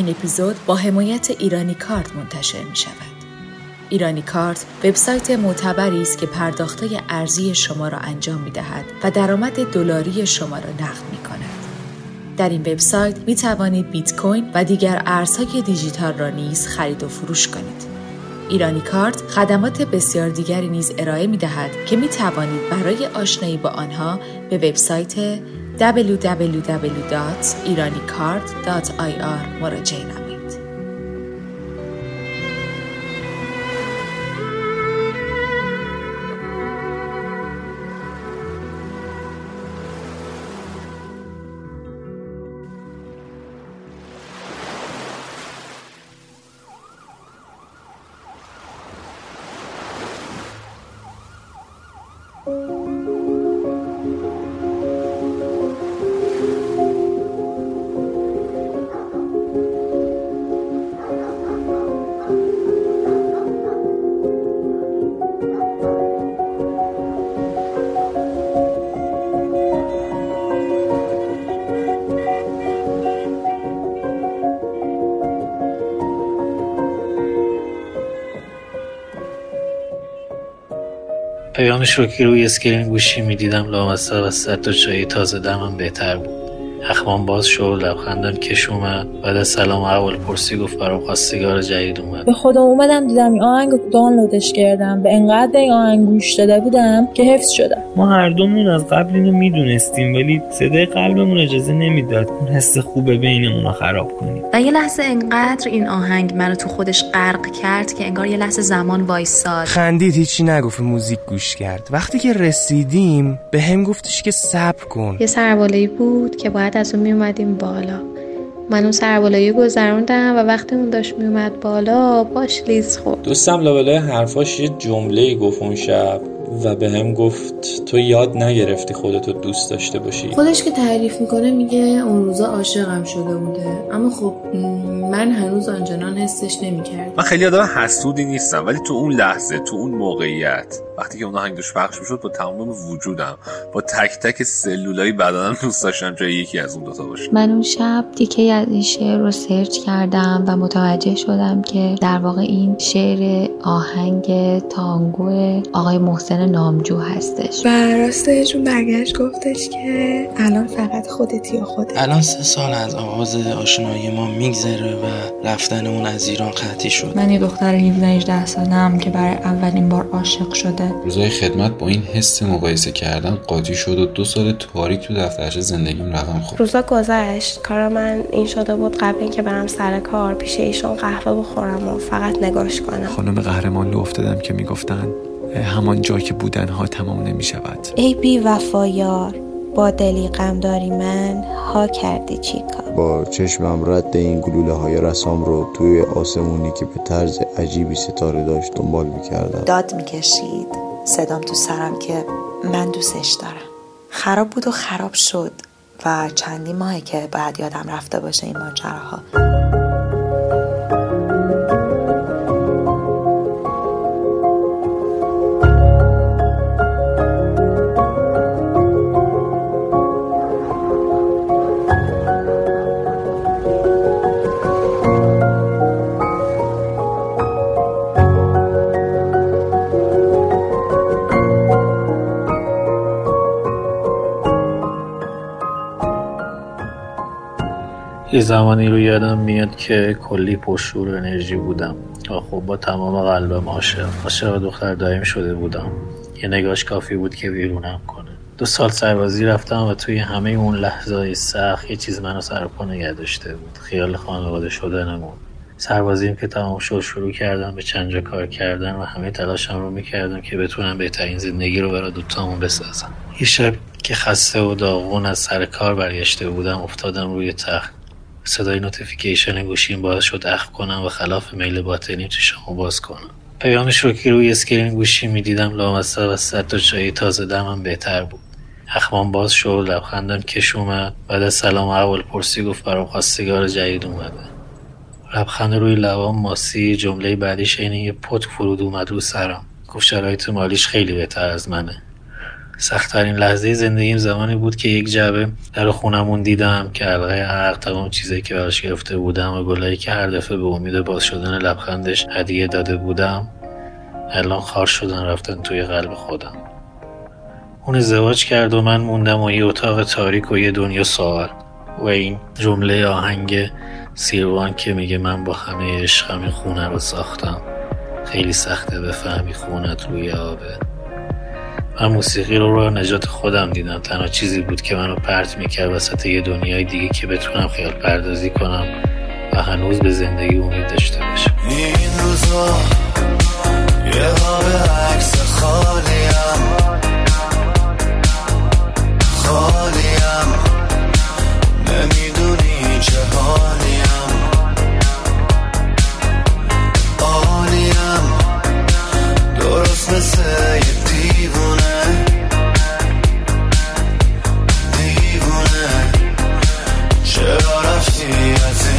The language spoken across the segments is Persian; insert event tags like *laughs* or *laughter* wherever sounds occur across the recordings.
این اپیزود با حمایت ایرانی کارت منتشر می شود. ایرانی کارت وبسایت معتبری است که پرداختهای ارزی شما را انجام می دهد و درآمد دلاری شما را نقد می کند. در این وبسایت می توانید بیت کوین و دیگر ارزهای دیجیتال را نیز خرید و فروش کنید. ایرانی کارت خدمات بسیار دیگری نیز ارائه می دهد که می توانید برای آشنایی با آنها به وبسایت www.iranicard.ir مراجعه نمایید. پیامش رو که روی screen گوشی می‌دیدم لامصب از صد تا چای تازه دمم بهتر بود. اخمام باز شد لبخندم کش اومد بعد سلام احوالپرسی گفت برام خواستگار جدید اومد. به خودم اومدم دیدم این آهنگ دانلودش کردم. به انقدر این آهنگ گوش داده بودم که حفظ شدم. ما هر دومون از قبل اینو می‌دونستیم ولی صدای قلبمون اجازه نمی‌داد اون حس خوبه بینمون رو خراب کنیم. و یه لحظه انقدر این آهنگ منو تو خودش غرق کرد که انگار یه لحظه زمان وایساد. خندید هیچی نگفت موزیک گوش کرد. وقتی که رسیدیم به هم گفتش که صبر کن. یه سربالایی بود که باید از اون میومدیم بالا. من اون سربالایی گذروندم و وقتی اون داشت میومد بالا باش لیز خورد. دوستم لابلای حرفاش یه جمله گفت اون شب. و به هم گفت تو یاد نگرفتی خودتو دوست داشته باشی. خودش که تعریف می‌کنه میگه اون روزا عاشقم شده بوده. اما خب من هنوز آنچنان حسش نمی‌کرد من خیلی آدم حسودی نیستم ولی تو اون لحظه تو اون موقعیت وقتی که اون آهنگ دوش پخش می‌شد با تمام وجودم با تک تک سلولای بدنم دوست داشتم جای یکی از اون دوتا باشه. من اون شب دیگه از این شعر رو سرچ کردم و متوجه شدم که در واقع این شعر آهنگ تانگو آقای محسن نامجو هستش. و راستشون برگشت گفتش که الان فقط خودتی و خودت. الان سه سال از آغاز آشنایی ما میگذره و رفتنمون از ایران قطعی شد. من یه دختر 17 18 سالم که برای اولین بار عاشق شده. روزای خدمت با این حس مقایسه کردن قاطی شد و دو سال تاریک تو دفترچه زندگیم رقم خورد. روزا گذشت. کار من این شده بود قبل اینکه برم سر کار پیش ایشون قهوه بخورم و فقط نگاش کنم. خانم قهرمان لو افتادم که می‌گفتن همان جا که بودن ها تمام نمی شود. ای بی وفایار با دلی غم داری من ها کردی چیکار با چشمم رد این گلوله های رسام رو توی آسمونی که به طرز عجیبی ستاره داشت دنبال می‌کردم داد می‌کشید صدام تو سرم که من دوستش دارم. خراب بود و خراب شد و چندی ماهی که باید یادم رفته باشه این ماجراها. یه زمانی رو یادم میاد که کلی پرشور و انرژی بودم. و خب با تمام قلبم عاشق عاشق دختر دایم شده بودم. یه نگاش کافی بود که بیرونم کنه. دو سال سربازی رفتم و توی همه اون لحظه سخت یه چیز منو سر پا نگه داشته بود. خیال خانواده شدنمون. سربازیم که تمام شد شروع کردم به چند کار کردن و همه تلاشم رو می‌کردم که بتونم بهترین زندگی رو برای دوتامون بسازم. یه شب که خسته و داغون از سر کار برگشته بودم افتادم روی تخت. صدای notification گوشیم باعث شد اخم کنم و خلاف میل باطنیم بازش کنم. پیامش رو که روی screen گوشی می‌دیدم لامصب از صد تا چای تازه دمم بهتر بود. اخمام باز شد لبخندم کش اومد بعد سلام احوالپرسی گفت برام خواستگار جدید اومده. لبخند روی لبام ماسید جمله بعدیش عین یه پتک فرود اومد رو سرم. گفت شرایط مالیش خیلی بهتر از منه. سختترین لحظه زندگیم زمانی بود که یک جعبه در خونمون دیدم که حلقه عرق تمام چیزی که براش گرفته بودم و گلایی که هر دفعه به امید باز شدن لبخندش هدیه داده بودم الان خار شدن رفتن توی قلب خودم. اون ازدواج کرد و من موندم و یه اتاق تاریک و یه دنیا سوال. و این جمله آهنگ سیروان که میگه من با همه عشقم خونه رو ساختم. خیلی سخته بفهمی خونت روی آبه من موسیقی رو رو نجات خودم دیدم. تنها چیزی بود که منو پرت می‌کرد وسط یه دنیای دیگه که بتونم خیال پردازی کنم و هنوز به زندگی امید داشته باشم. این روزا یه عکس خالیم خالیم نمی‌دونی چه حالیم عالیم درست مثل یه دیوونه. چرا رفتی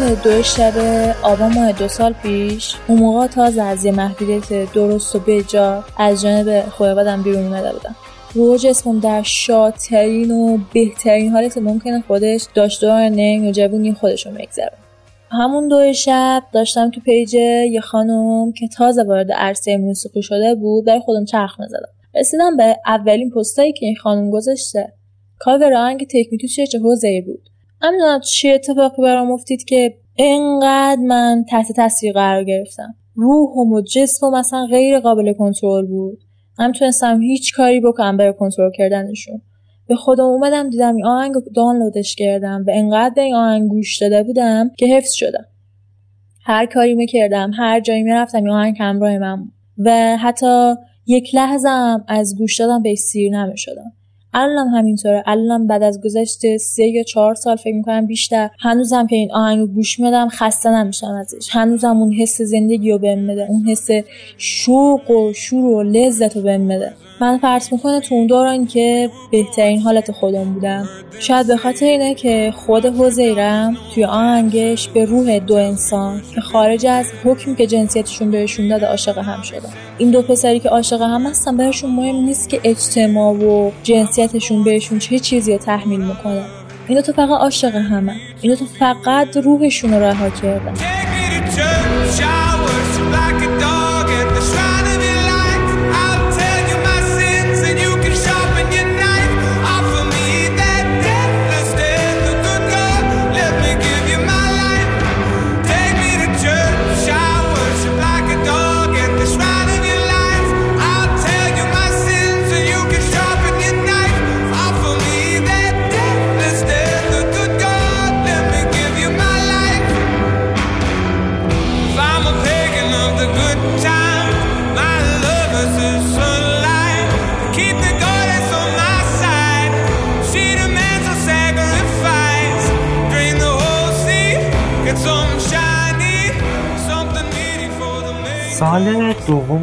دو شب آبان ماه دو سال پیش اون موقع تازه از یه محدودیت درست و بجا از جانب خانوادم بیرون اومده بودم روح جسمم در شادترین و بهترین حالت ممکن خودش داشت دور ننگ و جوونی خودش رو میگذره همون دو شب داشتم تو پیج یه خانم که تازه وارد عرصه موسیقی شده بود برای خودم چرخ می‌زدم. رسیدم به اولین پستایی که این خانم گذاشته. کاور آهنگ تکنیکی چرچ حوزه بود. نمی‌دونم چه اتفاقی برام افتید که انقدر من تحت تاثیر قرار گرفتم. روحم و جسمم اصلا غیر قابل کنترل بود. نمی‌تونستم هیچ کاری بکنم برای کنترل کردنشون. به خودم اومدم دیدم این آهنگ دانلودش کردم و انقدر به این آهنگ گوش داده بودم که حفظ شدم. هر کاری می‌کردم هر جایی می‌رفتم این آهنگ همراه من و حتی یک لحظه هم از گوش دادم به سیر نمی‌شدم. الانم همینطوره. الانم بعد از گذشت سه یا چهار سال فکر می‌کنم بیشتر. هنوزم که این آهنگ گوش میدم خسته نمیشم ازش. هنوزم اون حس زندگی رو بهم میده. اون حس شوق و شور و لذت رو بهم میده. من فرض می‌کنه تو اون دوران که بهترین حالت خودم بودم. شاید به خاطر اینه که خود حوزیرم توی آهنگش به روح دو انسان که خارج از حکمی که جنسیتشون بهشون داده عاشق هم شدن. این دو پسری که عاشق هم هستن بهشون مهم نیست که اجتماع و جنسیتشون بهشون چه چیزی رو تحمیل می‌کنه اینا تو فقط عاشق همه اینا تو فقط روحشون رو رها کردن.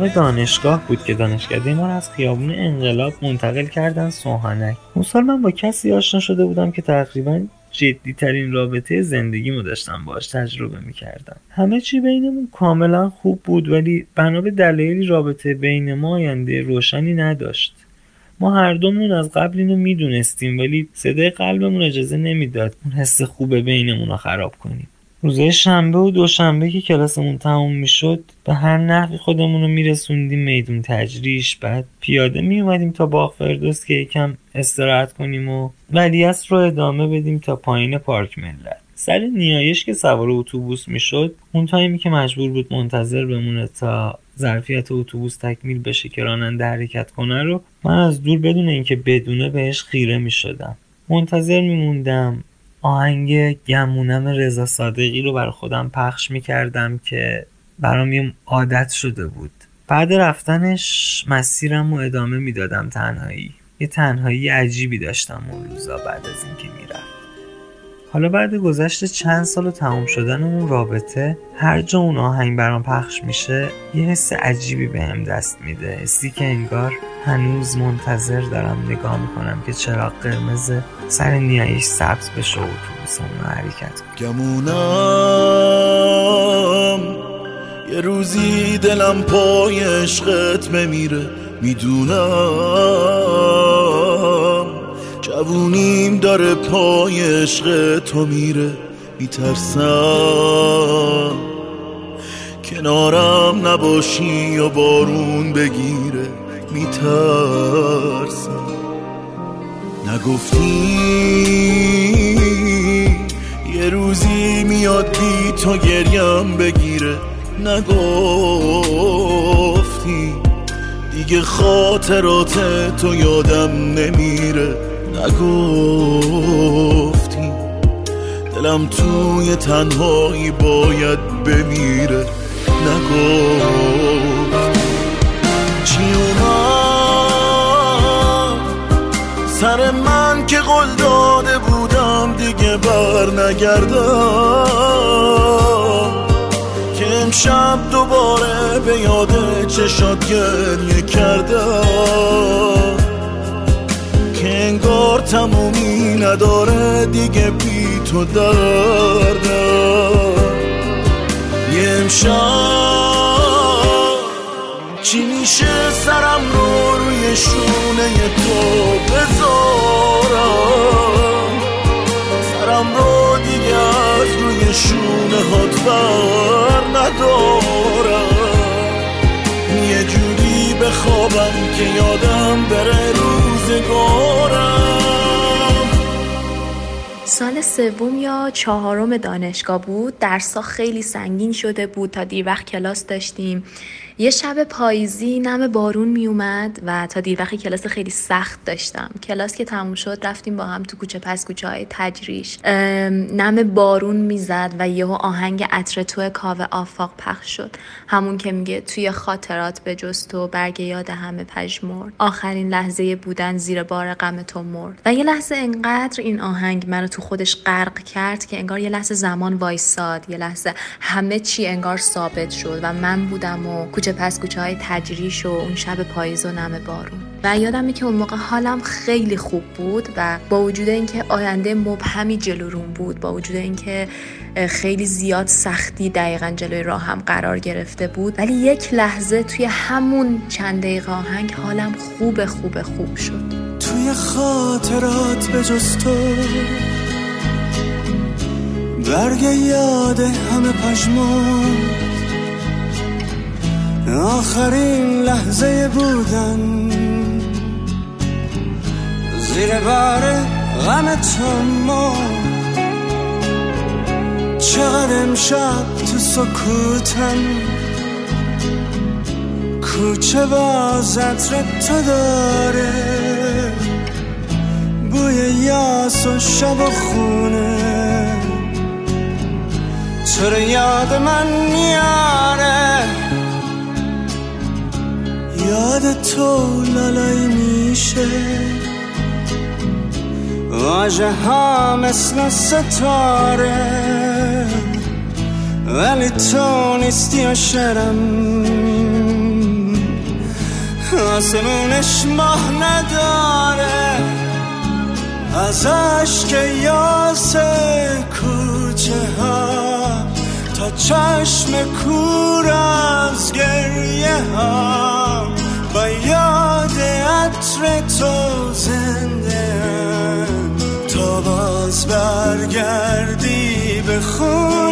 دانشگاه بود که دانشکده ما از خیابون انقلاب منتقل کردن سوهانک. اون سال من با کسی آشنا شده بودم که تقریبا جدی ترین رابطه زندگیمو داشتم باش تجربه می‌کردم. همه چی بینمون کاملا خوب بود ولی بنا به دلایلی رابطه بین ما آینده روشنی نداشت. ما هر دومون از قبل اینو می‌دونستیم ولی صدای قلبمون اجازه نمی‌داد اون حس خوب بینمون رو خراب کنیم. روزهای شنبه و دوشنبه که کلاسمون تموم می‌شد به هر نحوی خودمون رو میرسوندیم میدون تجریش بعد پیاده میومدیم تا باغ فردوس که یکم استراحت کنیم و ولیعصر رو ادامه بدیم تا پایین پارک ملت. سر نیایش که سوار اتوبوس می‌شد اون تایمی که مجبور بود منتظر بمونه تا ظرفیت اتوبوس تکمیل بشه که راننده حرکت کنه رو من از دور بدون اینکه بدونه بهش خیره می‌شدم. منتظر میموندم آهنگ گمونم رضا صادقی رو بر خودم پخش می‌کردم که برام یه عادت شده بود. بعد رفتنش مسیرم رو ادامه می‌دادم تنهایی. یه تنهایی عجیبی داشتم اون روزا بعد از اینکه می‌رفت حالا بعد گذشت چند سال و تموم شدن اون رابطه هر جا اون آهنگ برام پخش میشه یه حس عجیبی بهم هم دست میده. حسی که انگار هنوز منتظر دارم نگاه می‌کنم که چراغ قرمز سر نیایش سبز بشه و اتوبوسمون حرکت کنه. گمونم یه روزی دلم پای عشقت بمیره. می‌دونم جوونیم داره پای عشق تو میره میترسم. کنارم نباشی و بارون بگیره میترسم. نگفتی یه روزی میاد بی تو گریم بگیره نگفتی. دیگه خاطرات تو یادم نمیره. نگفتی. دلم توی تنهایی باید بمیره. نگفتی. چی اومد؟ سر من که قول داده بودم دیگه بر نگردم. که امشب دوباره به یاد چشات گریه کردم. انگار تمومی نداره دیگه بی تو دردم یه امشب چی میشه سرم رو روی شونه تو بذارم؟ سرم رو دیگه از روی شونه هات بر ندارم. بخوابم که یادم بره روزگارم. سال سوم یا چهارم دانشگاه بود درسا خیلی سنگین شده بود تا دیر وقت کلاس داشتیم. یه شب پاییزی نم بارون می اومد و تا دیر وقت کلاس خیلی سخت داشتم. کلاس که تموم شد رفتیم با هم تو کوچه پس کوچه های تجریش. نم بارون می‌زد و یهو آهنگ عطر تو کاوه آفاق پخش شد. همون که میگه توی خاطرات به جز تو برگ یاد همه پژمرد. آخرین لحظه بودن زیر بار غم تو مرد. و یه لحظه انقدر این آهنگ منو تو خودش غرق کرد که انگار یه لحظه زمان وایساد. یه لحظه همه چی انگار ثابت شد و من بودم و پس کوچه های تجریش و اون شب پاییز و نم بارون. و یادمه که اون موقع حالم خیلی خوب بود و با وجود اینکه آینده مبهمی جلو روم بود با وجود اینکه خیلی زیاد سختی دقیقا جلوی راه هم قرار گرفته بود ولی یک لحظه توی همون چند دقیقه آهنگ حالم خوب خوب خوب شد. توی خاطرات به تو برگ یاد همه پشمان آخرین لحظه بودن. زیر بار غم تو چقدر امشب تو سکوتم. کوچه باز عطر تو داره. بوی یاس و شب و خونه. تو یاد من میاره؟ یاد تو لالای میشه. واجه ها مثل ستاره. ولی تو نیستی و شرم آسمونش ماه نداره. از که یاس کوچه ها. تا چشم کور از گریه ها. عطر تو زنده تا باز برگردی به خونه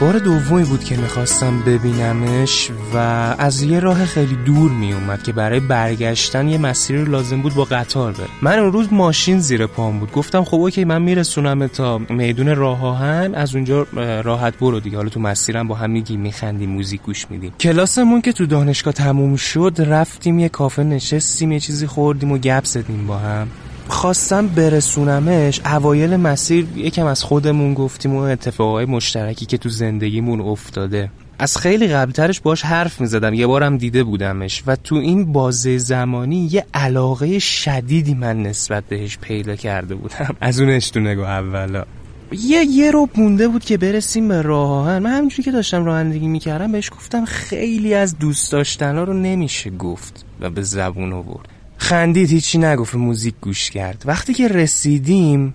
بار دومی بود که می‌خواستم ببینمش و از یه راه خیلی دور میومد که برای برگشتن یه مسیر لازم بود با قطار بره. من اون روز ماشین زیر پام بود. گفتم خب اوکی من میرسونم تا میدون راه آهن از اونجا راحت برو دیگه. حالا تو مسیرم با هم میگی میخندی موزیک گوش میدیم. کلاسمون که تو دانشگاه تموم شد رفتیم یه کافه نشستیم یه چیزی خوردیم و گپ زدیم با هم. خواستم برسونمش اوایل مسیر یکم از خودمون گفتیم و اتفاقای مشترکی که تو زندگیمون افتاده. از خیلی قبلترش باش حرف می‌زدم یه بارم دیده بودمش و تو این بازه زمانی یه علاقه شدیدی من نسبت بهش پیدا کرده بودم. *laughs* از اونش تو نگاه اولا. یه یه رو مونده بود که برسیم به راه آهن من همینجوری که داشتم رانندگی می‌کردم بهش گفتم خیلی از دوست داشتن ها رو نمیشه گفت و به زبون آورد. خندید هیچی نگفت موزیک گوش کرد. وقتی که رسیدیم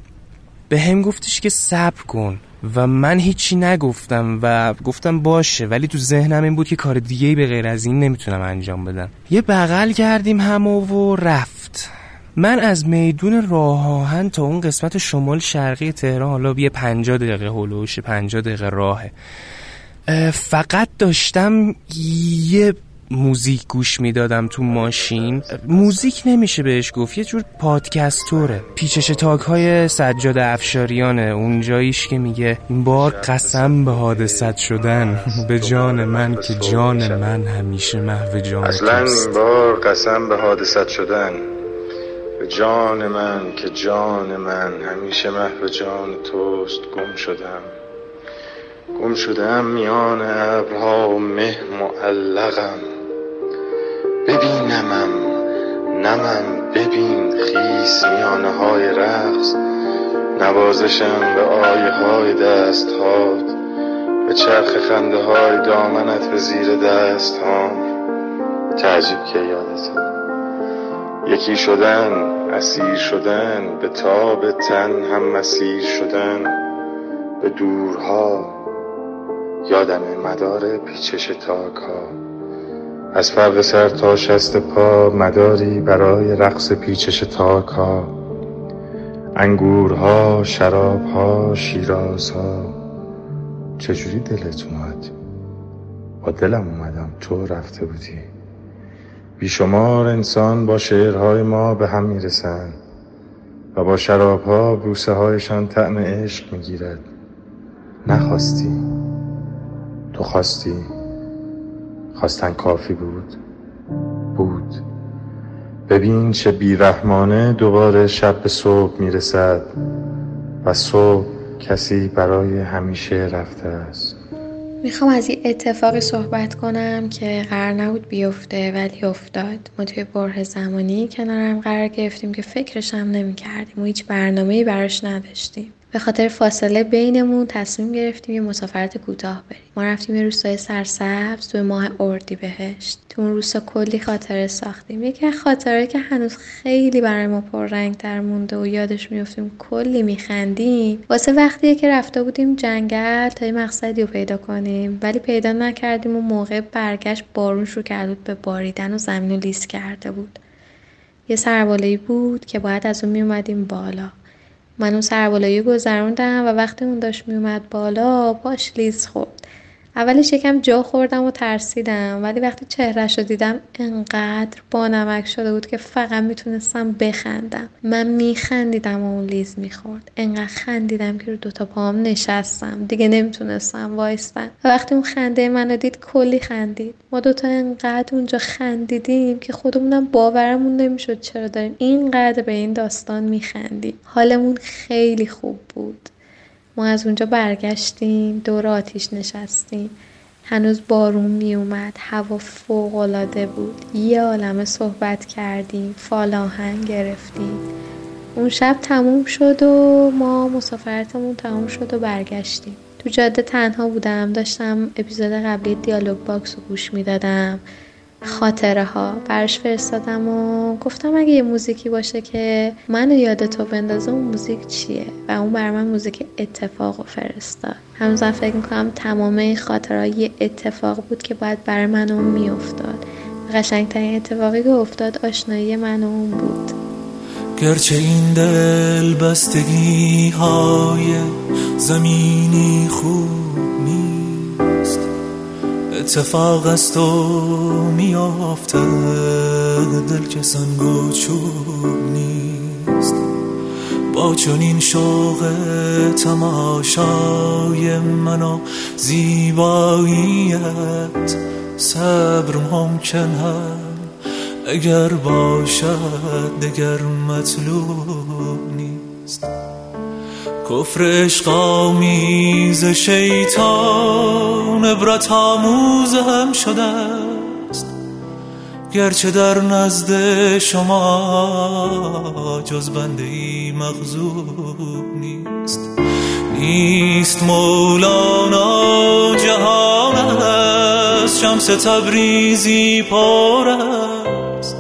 به هم گفتش که صبر کن و من هیچی نگفتم و گفتم باشه ولی تو ذهنم این بود که کار دیگه به غیر از این نمی‌تونم انجام بدم. یه بغل کردیم همو و رفت. من از میدون راه آهن تا اون قسمت شمال شرقی تهران حالا یه پنجا دقیقه هلوش پنجا دقیقه راهه فقط داشتم یه موزیک گوش می‌دادم تو ماشین. موزیک نمیشه بهش گفت یه جور پادکستوره. پیچش تاک های سجاد افشاریانه اون جاییش که میگه این بار قسم به حادثت شدن. *laughs* به جان من که جان من همیشه محو جان اصلا این بار قسم به حادثت شدن. به جان من که جان من همیشه محو جان توست گم شدم. گم شدم میان ابرها و مه معلقم. نمم ببین خیس میانه های رقص. نوازشم به آیه های دست هات به چرخ خنده های دامنت به زیر دست هام تعجیب که یادت یکی شدن اسیر شدن. به تاب تن هم مسیر شدن. به دورها. یادم مدار پیچش تاک ها از فرق سر تا شست پا مداری برای رقص پیچش تاک ها. انگورها شرابها شیرازها. چجوری دلت اومد؟ با دلم اومدم تو رفته بودی. بیشمار انسان با شعرهای ما به هم می‌رسن و با شرابها بوسه هایشان طعم عشق می‌گیرد. نخواستی. تو خواستی. خواستن کافی بود؟ بود. ببین چه بیرحمانه دوباره شب به صبح می‌رسد و صبح کسی برای همیشه رفته است. می‌خوام از این اتفاقی صحبت کنم که قرار نبود بیفته ولی افتاد. ما توی بره زمانی کنارم قرار گرفتیم که فکرش هم نمی کردیم و هیچ برنامه‌ای براش نداشتیم. به خاطر فاصله بینمون تصمیم گرفتیم یه مسافرت کوتاه بریم. ما رفتیم یه روستای سرسبز توی ماه اردی بهشت. تو اون روستا کلی خاطره ساختیم. یکی از خاطره که هنوز خیلی برای ما رنگ تر مونده و یادش میفتیم کلی میخندیم. واسه وقتیه که رفته بودیم جنگل تا یه مقصدی رو پیدا کنیم. ولی پیدا نکردیم و موقع برگشت بارون شروع کرد بود به باریدن و زمین رو لیست کرده بود. یه سربالایی بود که باید از اون میومدیم بالا. من اون سربالایی گذروندم و وقتی اون داشت میومد بالا باش لیز خورد. اولش یکم جا خوردم و ترسیدم ولی وقتی چهرش رو دیدم انقدر با نمک شده بود که فقط می‌تونستم بخندم. من میخندیدم و اون لیز می‌خورد. انقدر خندیدم که رو دوتا پام نشستم. دیگه نمی‌تونستم وایستم. و وقتی اون خنده منو دید کلی خندید. ما دوتا انقدر اونجا خندیدیم که خودمونم باورمون نمی‌شد چرا داریم اینقدر به این داستان میخندیم. حالمون خیلی خوب بود. ما از اونجا برگشتیم دور آتیش نشستیم. هنوز بارون می اومد هوا فوق العاده بود. یه عالمه صحبت کردیم فال هم گرفتیم. اون شب تموم شد و ما مسافرتمون تموم شد و برگشتیم. تو جاده تنها بودم داشتم اپیزود قبلی دیالوگ باکس رو گوش می‌دادم. خاطره‌ها براش فرستادم و گفتم اگه یه موزیکی باشه که منو یاد تو بندازه اون موزیک چیه؟ و اون برام موزیک اتفاق و فرستاد. هنوزم فکر می‌کنم تمام این یه اتفاق بود که باید برای من اون میافتاد. قشنگترین اتفاقی که افتاد آشنایی من اون بود. گرچه این دل بستگی های زمینی خوب اتفاق است و میافته دل که سنگ و چوب نیست. با چنین شوق تماشای من و زیباییت صبر ممکن هم اگر باشد دگر مطلوب نیست. کفر عشق آمیز شیطان عبرت آموز هم شده است. گرچه در نزد شما جز بنده ای مغزوب نیست. نیست مولانا جهان است شمس تبریزی پر است.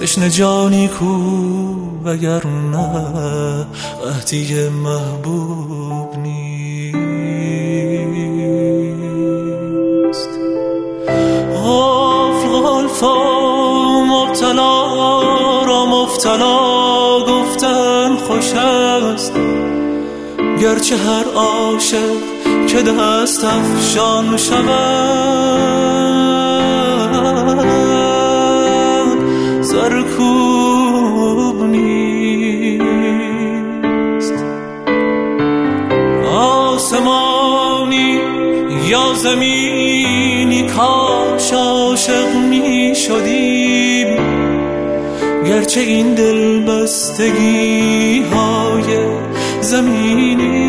تشن جانی کو وگر نه قهدی محبوب نیست. غفل غلفا مبتلا را مبتلا گفتن خوش است. گرچه هر عاشق که دست افشان شود زرکوب یا زمینی کاش عاشق می شدیم گرچه این دل بستگی های زمینی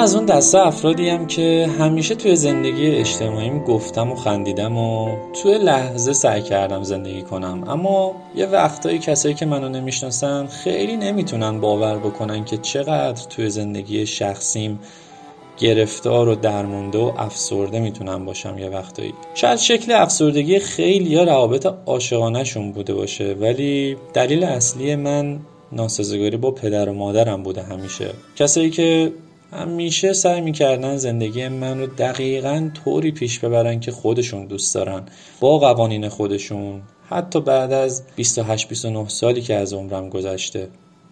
من از اون دسته افرادیم که همیشه توی زندگی اجتماعیم گفتم و خندیدم و توی لحظه سعی کردم زندگی کنم. اما یه وقتایی کسایی که منو نمی‌شناسن خیلی نمی‌تونن باور بکنن که چقدر توی زندگی شخصیم گرفتار و درمونده و افسرده می‌تونم باشم یه وقتایی. شاید شکل افسردگی خیلی یا روابط عاشقانهشون بوده باشه ولی دلیل اصلی من ناسازگاری با پدر و مادرم بوده همیشه. کسایی که همیشه سعی می‌کردن زندگی من رو دقیقا طوری پیش ببرن که خودشون دوست دارن. با قوانین خودشون. حتی بعد از 28-29 سالی که از عمرم گذشته.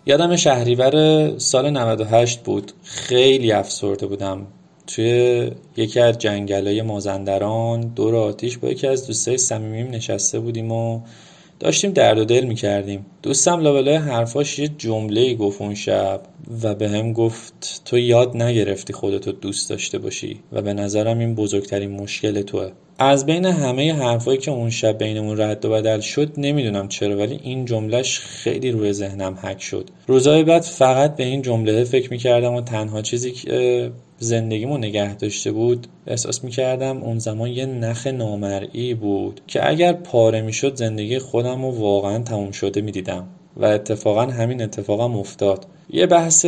یادم شهریور سال 98 بود. خیلی افسرده بودم. توی یکی از جنگلای مازندران دور آتیش با یکی از دوستای صمیمیم نشسته بودیم و داشتیم درد و دل می‌کردیم. دوستم لابلای حرفاش یه جمله گفت اون شب و به هم گفت تو یاد نگرفتی خودتو دوست داشته باشی و به نظرم این بزرگترین مشکل توه. از بین همه حرفایی که اون شب بینمون رد و بدل شد نمی‌دونم چرا ولی این جملهش خیلی روی ذهنم حک شد. روزهای بعد فقط به این جمله فکر می‌کردم و تنها چیزی که زندگیمو نگه داشته بود احساس می‌کردم اون زمان یه نخ نامرئی بود که اگر پاره می‌شد زندگی خودم رو واقعا تموم شده می‌دیدم و اتفاقا همین اتفاقم افتاد. یه بحث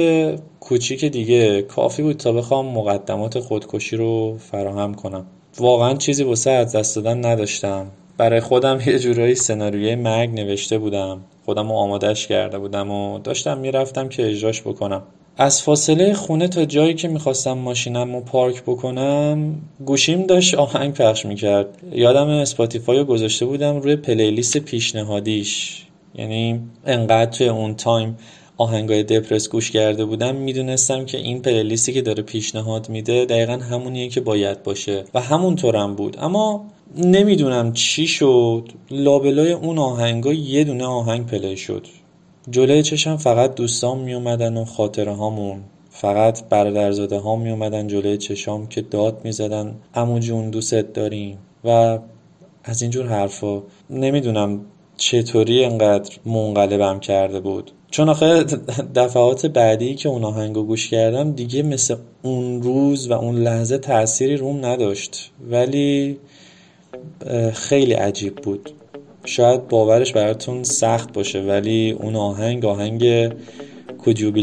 کوچیک دیگه کافی بود تا بخوام مقدمات خودکشی رو فراهم کنم. واقعا چیزی واسه از دست دادن نداشتم. برای خودم یه جورایی سناریوی مرگ نوشته بودم. خودم رو آمادش کرده بودم و داشتم می‌رفتم که اجراش بکنم. از فاصله خونه تا جایی که می‌خواستم ماشینم رو پارک بکنم گوشیم داشت آهنگ پخش می‌کرد. یادم اسپاتیفای رو گذاشته بودم روی playlist پیشنهادیش. یعنی انقدر توی اون time آهنگای depressed گوش کرده بودم می‌دونستم که این playlist ی که داره پیشنهاد میده دقیقا همونیه که باید باشه و همونطورم بود. اما نمی‌دونم چی شد. لابلای اون آهنگا یه دونه آهنگ play شد. جلوی چشم فقط دوستان می اومدن و خاطره هامون فقط برادرزاده ها می اومدن جلوی چشام که داد می زدن امو جون دوست داریم و از اینجور حرفا نمی‌دونم چطوری انقدر منقلبم کرده بود. چون آخه *laughs* دفعات بعدی که اون آهنگو گوش کردم دیگه مثل اون روز و اون لحظه تأثیری روم نداشت. ولی خیلی عجیب بود. شاید باورش براتون سخت باشه ولی اون آهنگ آهنگ Could You Be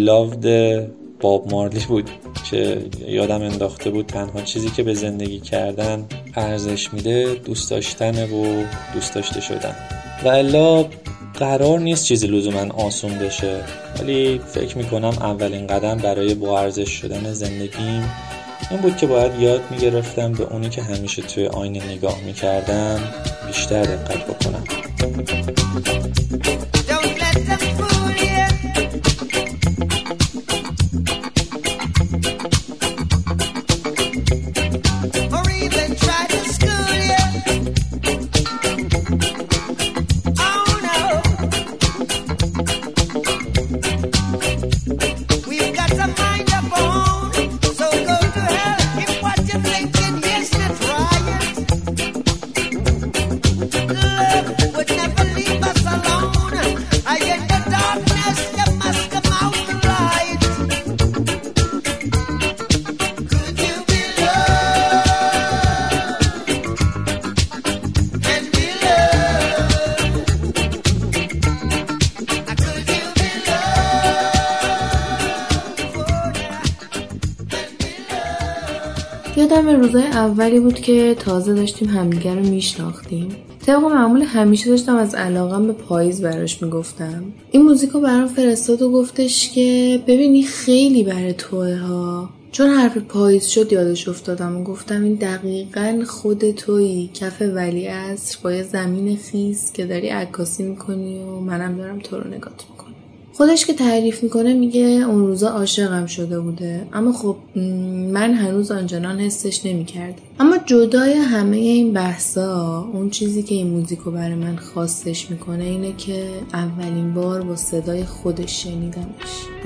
باب مارلی بود که یادم انداخته بود تنها چیزی که به زندگی کردن ارزش میده دوست داشتنه و دوست داشته شدن. و الا قرار نیست چیزی لزوما آسون بشه ولی فکر می‌کنم اولین قدم برای با ارزش شدن زندگیم این بود که باید یاد می‌گرفتم به اونی که همیشه توی آینه نگاه می‌کردم بیشتر دقت بکنم. اولی بود که تازه داشتیم همدیگه رو میشناختیم. طبق معمول همیشه داشتم از علاقم به پاییز براش می‌گفتم. این موزیک رو برام فرستاد و گفتش که ببینی خیلی برای توه ها. چون حرف پاییز شد یادش افتادم و گفتم این دقیقا خود تویی. کف ولی اصر با یه زمین خیز که داری عکاسی می‌کنی و منم دارم تو رو نگات می‌کنم. خودش که تعریف می‌کنه میگه اون روزا عاشقم شده بوده. اما خب من هنوز آنچنان حسش نمی‌کردم. اما جدای همه این بحثا اون چیزی که این موزیکو برای من خواستش می‌کنه اینه که اولین بار با صدای خودش شنیدمش.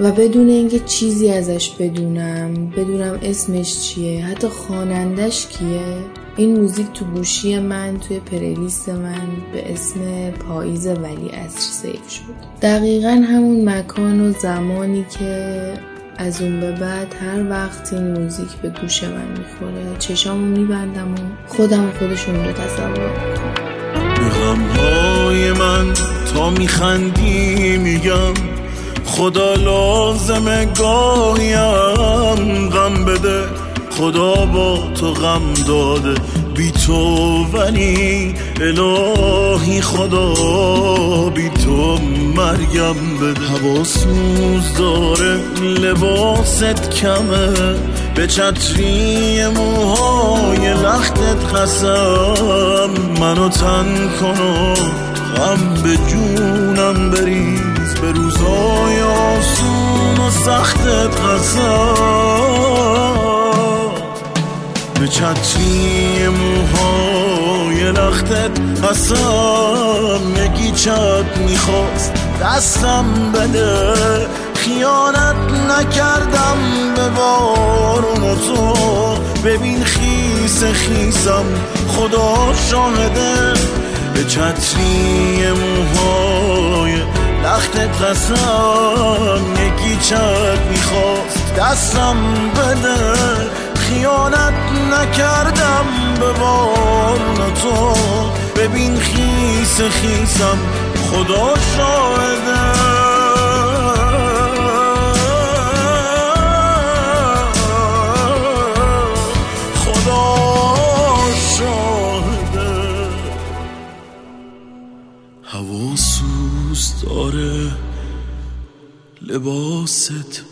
و بدون اینکه چیزی ازش بدونم بدونم اسمش چیه حتی خوانندش کیه. این موزیک تو گوشی من توی پلیلیست من به اسم پاییز ولی اصر سیف شد. دقیقا همون مکان و زمانی که از اون به بعد هر وقت این موزیک به گوش من می‌خوره چشامو میبندم و خودم خودشون رو تصور غمهای من تا میخندی میگم خدا لازم گاهیم غم بده. خدا با تو غم داده. بی تو ولی الهی خدا بی تو مرگم به حواسوز داره لباست کمه. به چتری موهای لختت قسم. منو تن کن و غم به جونم بریز به روزای آسون و سختت قسم به چتری موهای لختت قسم یکی چت می‌خواست. دستم بده خیانت نکردم به بارون و تو ببین خیس خیسم خدا شاهده. به چتری موهای لختت قسم یکی چت می‌خواست. دستم بده خیانت نکردم به بارون تو. ببین خیس خیسم خدا شاهده. لباست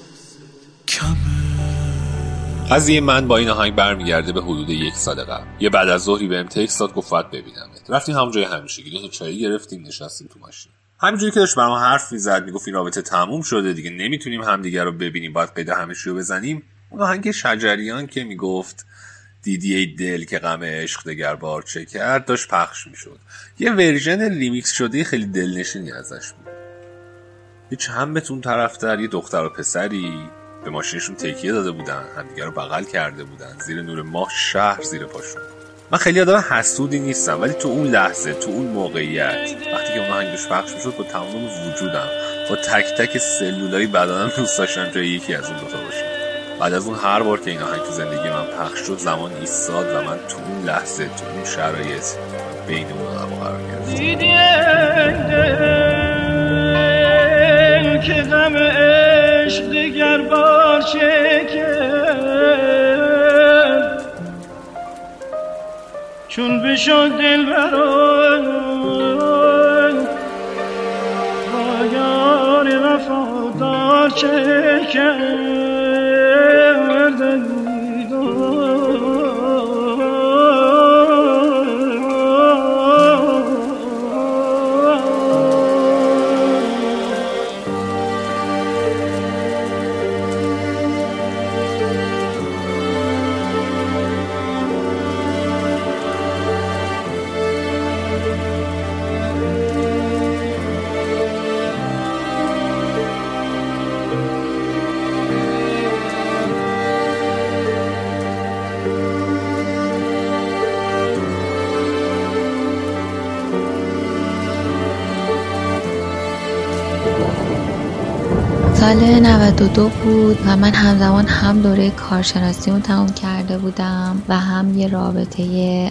قضیه من با این آهنگ برمیگرده به حدود یک سال قبل یه بعد از ظهری بهم تکست داد گفت ببینمت. رفتیم همون جای همیشه. یه چایی گرفتیم نشستیم تو ماشین. همینجوری که داشت برام حرف می‌زد می‌گفت این رابطه تموم شده دیگه نمی‌تونیم همدیگه رو ببینیم. باید قید همه‌چی رو بزنیم. اون آهنگ شجریان که می‌گفت دیدی دل که غم عشق دگر بار چه کرد داشت پخش می‌شد. یه version remix شده خیلی دلنشینی ازش بود. یه چند طرفتر یه دختر و پسری به ماشینشون تکیه داده بودن همدیگه رو بغل کرده بودن. زیر نور ماه شهر زیر پاشون. من خیلی آدم حسودی نیستم ولی تو اون لحظه تو اون موقعیت وقتی که اون آهنگش پخش می‌شد با تمام وجودم با تک تک سلولای بدنم دوست داشتم جای یکی از اون دوتا باشم بعد از اون هر بار که این آهنگ تو زندگی من پخش شد زمان ایستاد و من تو اون لحظه تو اون شرایط بین اون قرار گرفت که غم عشق دیگر بار چون بشد دل برای با یار وفادار چه سال 92 بود و من همزمان هم دوره کارشناسی رو تموم کرده بودم و هم یه رابطه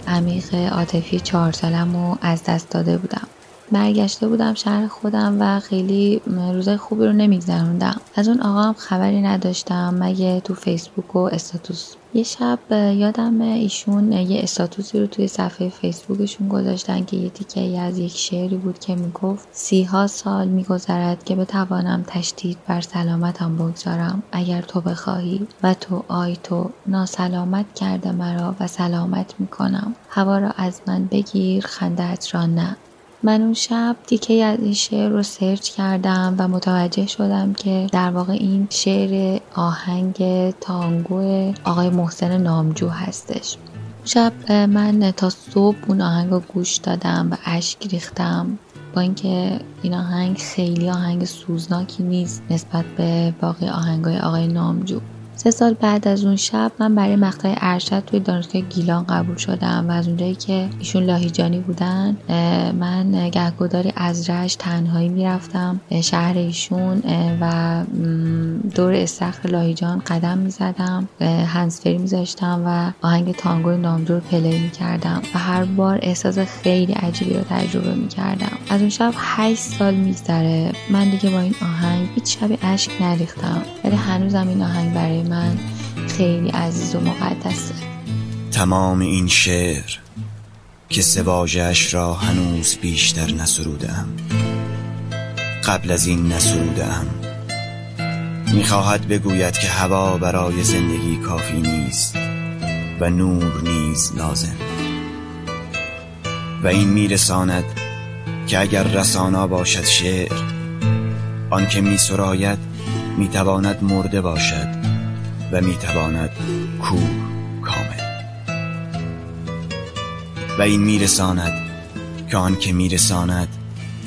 عمیق عاطفی چهار سالم رو از دست داده بودم. برگشته بودم شهر خودم و خیلی روزای خوبی رو نمیگذروندم. از اون آقا هم خبری نداشتم مگه تو فیسبوک و استاتوس. یه شب یادم ایشون یه استاتوسی رو توی صفحه فیسبوکشون گذاشتن که یه تیکه از یک شعری بود که می‌گفت سیها سال میگذرد که بتوانم تشدید بر سلامتم بگذارم. اگر تو بخواهی و تو آی تو ناسلامت کرده مرا و سلامت می‌کنم. هوا را از من بگیر خندت را نه. من اون شب تیکه از این شعر رو سرچ کردم و متوجه شدم که در واقع این شعر آهنگ تانگو آقای محسن نامجو هستش. شب من تا صبح اون آهنگ رو گوش دادم و اشک ریختم. با اینکه این آهنگ خیلی آهنگ سوزناکی نیست نسبت به باقی آهنگای آقای نامجو. سه سال بعد از اون شب من برای مقطع ارشد توی دانشگاه گیلان قبول شدم و از اونجایی که ایشون لاهیجانی بودن من گهگداری از رش تنهایی می‌رفتم شهر ایشون و دور استخر لاهیجان قدم می‌زدم هنسفری میذاشتم و آهنگ تانگوی نامجو پلی می‌کردم و هر بار احساس خیلی عجیبی رو تجربه می‌کردم. از اون شب هشت سال میگذره من دیگه با این آهنگ هیچ شبی اشک نریختم. ولی هنوزم این آهنگ برای من خیلی عزیز و مقدسه. تمام این شعر که سواجش را هنوز بیشتر نسرودم قبل از این نسرودم می‌خواهد بگوید که هوا برای زندگی کافی نیست و نور نیز لازم. و این میرساند که اگر رسانا باشد شعر آنکه میسراید می‌تواند مرده باشد و می‌تواند کور کامل. و این میرساند که آن که میرساند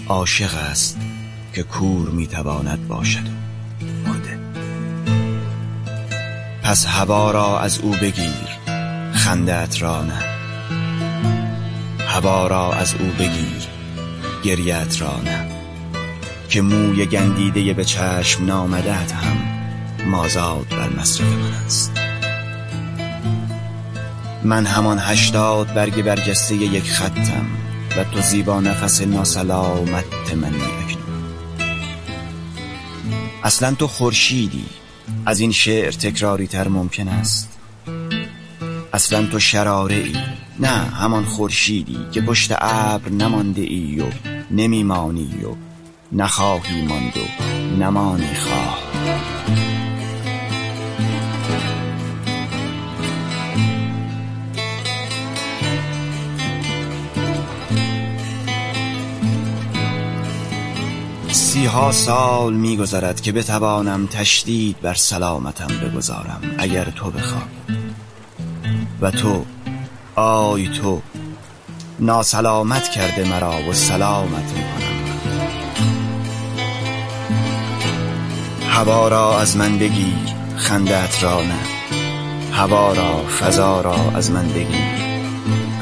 عاشق است که کور می‌تواند باشد مرده. پس هوا را از او بگیر خندت را نه. هوا را از او بگیر گریت را نه. که موی گندیده به چشم نامدت هم مازاد بر مصرف من است. من همان هشتاد برگ برجسته یک خطم و تو زیبا نفس ناسلامت منی اکنون. اصلا تو خورشیدی از این شعر تکراری تر ممکن است. اصلا تو شراره ای نه همان خورشیدی که پشت ابر نمانده ای و نمیمانی و نخواهی ماند و نمانی خواه. سی ها سال میگذرد که بتوانم تشدید بر سلامتم بگذارم اگر تو بخوای. و تو آی تو ناسلامت کرده مرا و سلامت هوا را از من بگیر خندت را نه. هوا را فضا را از من بگیر.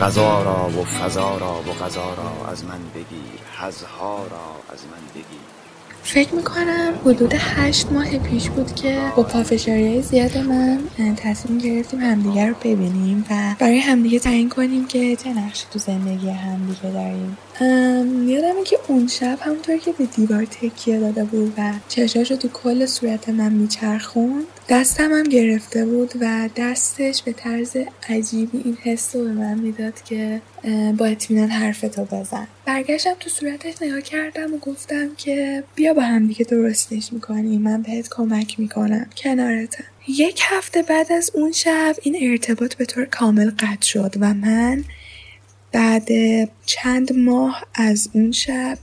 غذا را و فضا را و غذا را از من بگیر. حزها را از من بگیر. فکر می‌کنم حدود هشت ماه پیش بود که با پافشاری زیاد من تصمیم گرفتیم همدیگه رو ببینیم و برای همدیگه تعیین کنیم که چه نقشی تو زندگی همدیگه داریم. یادمه که اون شب همونطور که به دیوار تکیه داده بود و چشاشو تو کل صورت من میچرخوند دستم هم گرفته بود و دستش به طرز عجیبی این حس رو به من می‌داد که با اطمینان حرفتو بزن. برگشتم تو صورتش نگاه کردم و گفتم که بیا با هم دیگه درستش می‌کنیم من بهت کمک می‌کنم. کنارتم یک هفته بعد از اون شب این ارتباط به طور کامل قطع شد و من بعد چند ماه از اون شب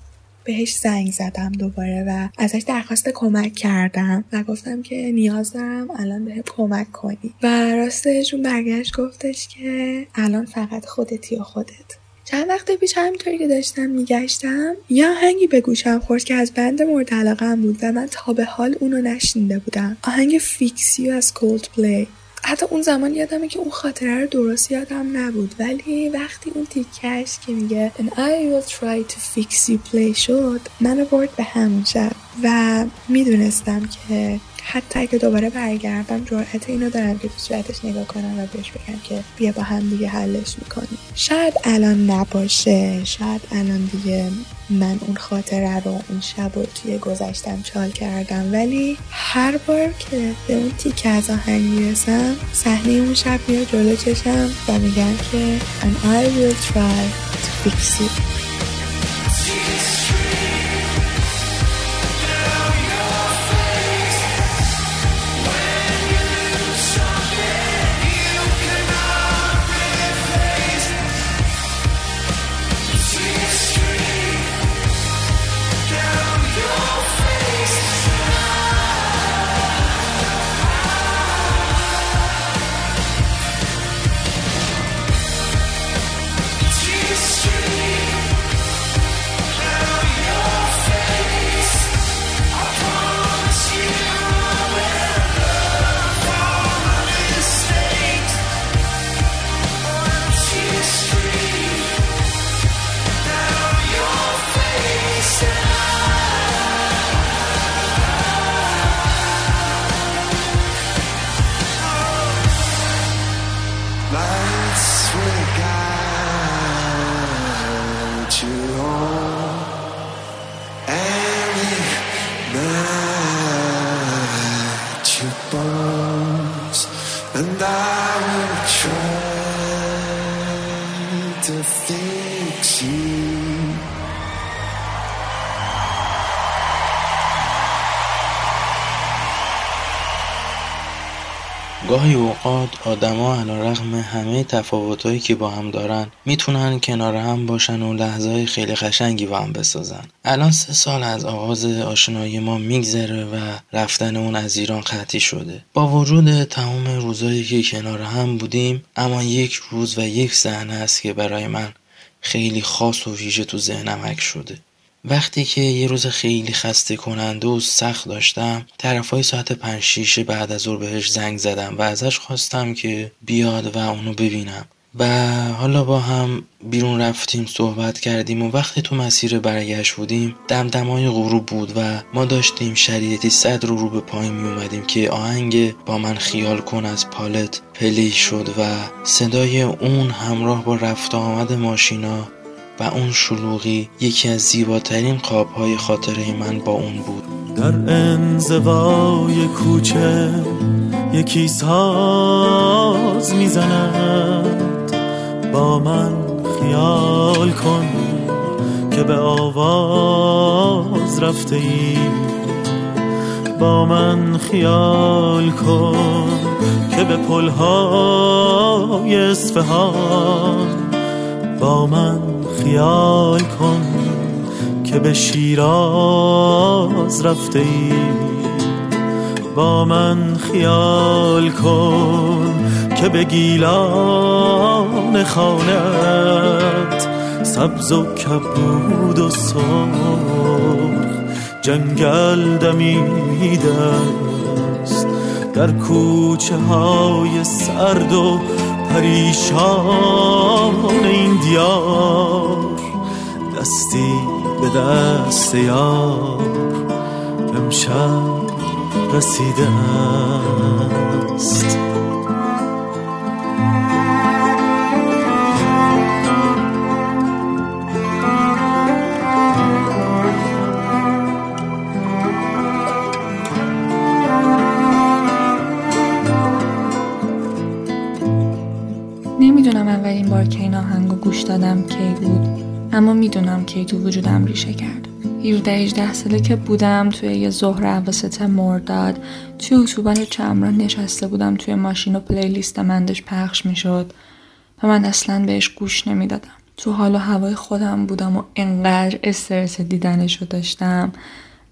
بهش زنگ زدم دوباره و ازش درخواست کمک کردم و گفتم که نیاز دارم الان به کمک کنی. و راستش اون برگشت گفتش که الان فقط خودتی و خودت. چند وقت پیش همینطوری که داشتم میگشتم یه آهنگی به گوشم خورد که از band مورد علاقه بود و من تا به حال اونو نشنیده بودم. آهنگ Fix You از Coldplay حتی اون زمان یادمه که اون خاطره رو درست یادم نبود. ولی وقتی اون تیکش که میگه And I will try to fix you play شد منو برد به همون شب. و می‌دونستم که حتی اگه دوباره برگردم جرأت اینو دارم که تو صورتش نگاه کنم و بهش بگم که بیا با هم دیگه حلش می‌کنیم. شاید الان نباشه. شاید الان دیگه من اون خاطره رو اون شب رو توی گذشتم چال کردم. ولی هر بار که به اون تیکه از آهنگ می‌رسم صحنه اون شب میاد جلو چشم و میگم که And I will try to fix you رقم همه تفاوتهایی که با هم دارن می‌تونن کنار هم باشن و لحظه خیلی قشنگی با هم بسازن. الان سه سال از آغاز آشنایی ما میگذره و رفتن اون از ایران قطعی شده. با وجود تمام روزایی که کنار هم بودیم اما یک روز و یک صحنه است که برای من خیلی خاص و ویژه تو ذهنم حک شده. وقتی که یه روز خیلی خسته کننده و سخت داشتم طرفای ساعت پنج شیش بعد از ظهر بهش زنگ زدم و ازش خواستم که بیاد و اونو ببینم. و حالا با هم بیرون رفتیم صحبت کردیم و وقتی تو مسیر برگشت بودیم دمدمای غروب بود و ما داشتیم شریعتی صد رو رو به پایین می اومدیم که آهنگ با من خیال کن از پالت پلی شد و صدای اون همراه با رفت آمد ماشینا و اون شلوغی یکی از زیباترین قابهای خاطره من با اون بود. در انزوای کوچه یکی ساز می‌زند. با من خیال کن که به آواز رفته ای. با من خیال کن که به پلهای اصفهان. با من خیال کن که به شیراز رفته ای. با من خیال کن که به گیلان خانت سبز و کبود و سرخ جنگل دمیده است. در کوچه های سرد و پریشان این دیار دستی به دست یار امشب رسیده است. اولین بار که این آهنگو گوش دادم کی بود؟ اما می‌دونم کی تو وجودم ریشه کرد. 17 18 ساله که بودم توی یه ظهر عواسط مرداد توی اتوبان چمران نشسته بودم توی ماشین و پلیلیست من داشت پخش می‌شد. و من اصلا بهش گوش نمی‌دادم. تو حال و هوای خودم بودم و انقدر استرس دیدنش رو داشتم.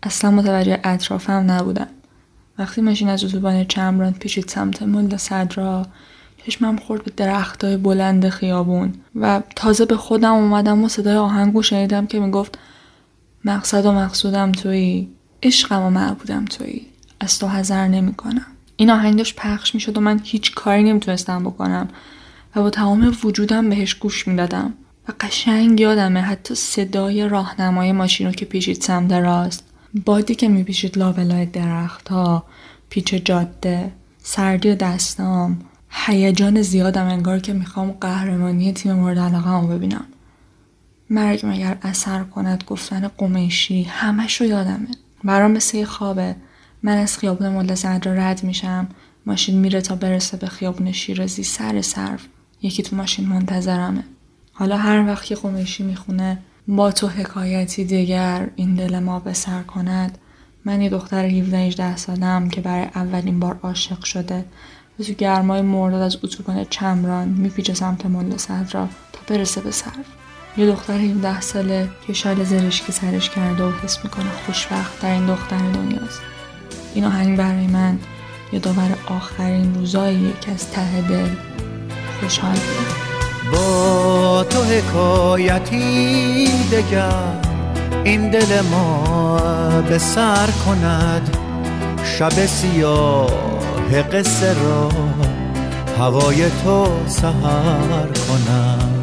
اصلا متوجه اطرافم نبودم. وقتی ماشین از اتوبان چمران پیچید سمت مل صدرا چشمم خورد به درختای بلند خیابون و تازه به خودم اومدم و صدای آهنگو شنیدم که می‌گفت مقصد و مقصودم تویی عشقم و معبودم تویی. از تو حذر نمی‌کنم. این آهنگ داشت پخش می‌شد و من هیچ کاری نمی‌تونستم بکنم و با تمام وجودم بهش گوش می‌دادم و قشنگ یادمه حتی صدای راهنمای ماشین رو که پیچید سمت راست. بادی که میپیچید لابلای درختها پیچ جاده سردی دستام هیجان زیادم انگار که می‌خوام قهرمانی تیم مورد علاقه رو ببینم. مرگ مگر اثر کند گفتن قمیشی؟ همش رو یادمه. برام مثل خوابه. من از خیابون ملا را رد میشم. ماشین میره تا برسه به خیابون شیرازی. سر صرف. یکی تو ماشین منتظرمه. حالا هر وقت که قمیشی می‌خونه با تو حکایتی دیگر این دل ما به سر کند. من یه دختر 17 18 سالم که برای اولین بار عاشق شده. و تو گرمای مرداد از اتوبان چمران میپیچه سمت ملا صدرا تا برسه به صرف یه دختر 17 ساله که شال زرشکی سرش کرده و حس می‌کنه خوشبخت در این دختر دنیاست این آهنگ برای من یادآور آخرین روزایی که از ته دل خوشحال بودم با تو حکایتی دگر این دل ما به سر کند. شب سیاه قصه را هوای تو سهر کند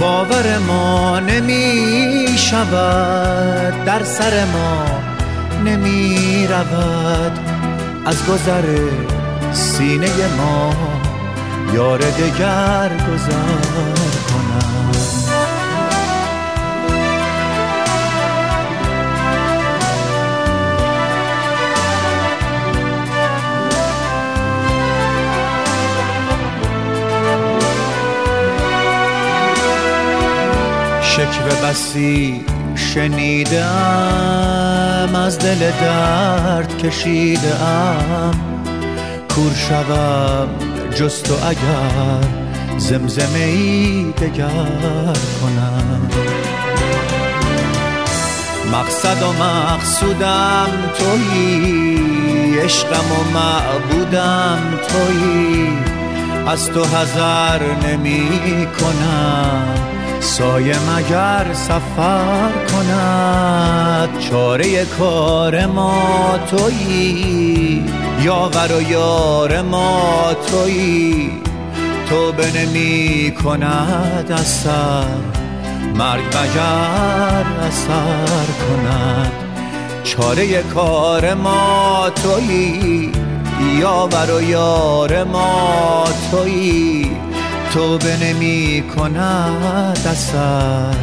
باور ما نمی شود در سر ما نمی رود. از گذر سینه ما یار دگر گذر شکوه بسی شنیدم از دل درد کشیدم. کور شوم جست و اگر زمزمه ای دگر کنم. مقصد و مقصودم تویی عشقم و معبودم تویی. از تو حذر نمی کنم. سایه مگر سفر کند؟ چاره کار ما تویی؟ یاور و یار ما تویی؟ تو به نمی کند اثر مرگ مگر اثر کند؟ چاره کار ما تویی؟ یاور و یار ما تویی؟ تو به نمی کند اثر.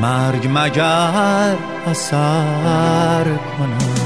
مرگ مگر اثر کند؟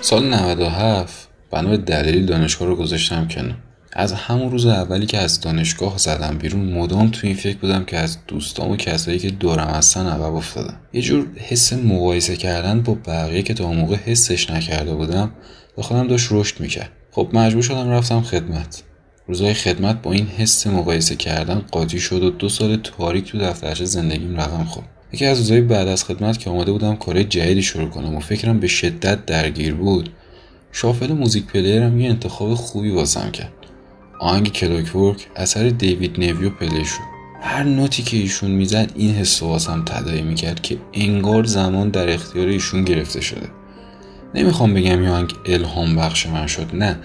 سال 97 بنا به دلیل دانشگاه رو گذاشتم کنار. از همون روز اولی که از دانشگاه زدم بیرون مدام تو این فکر بودم که از دوستام و کسایی که دورم هستن عقب افتادم. یه جور حس مقایسه کردن با بقیه که تا موقع حسش نکرده بودم به خودم داشت رشد می‌کرد. خب مجبور شدم رفتم خدمت. روزای خدمت با این حس مقایسه کردن قاطی شد و دو سال تاریک تو دفترچه زندگیم رقم خورد. یکی از روزهای بعد از خدمت که آماده بودم کار جدیدی شروع کنم و فکرم به شدت درگیر بود shuffle music player م یه انتخاب خوبی واسم کرد. آهنگ Clockwork اثر David Nevue play شد. هر نوتی که ایشون می‌زد این حس واسم تداعی می‌کرد که انگار زمان در اختیار ایشون گرفته شده. نمی‌خوام بگم یه الهام بخش من شد نه.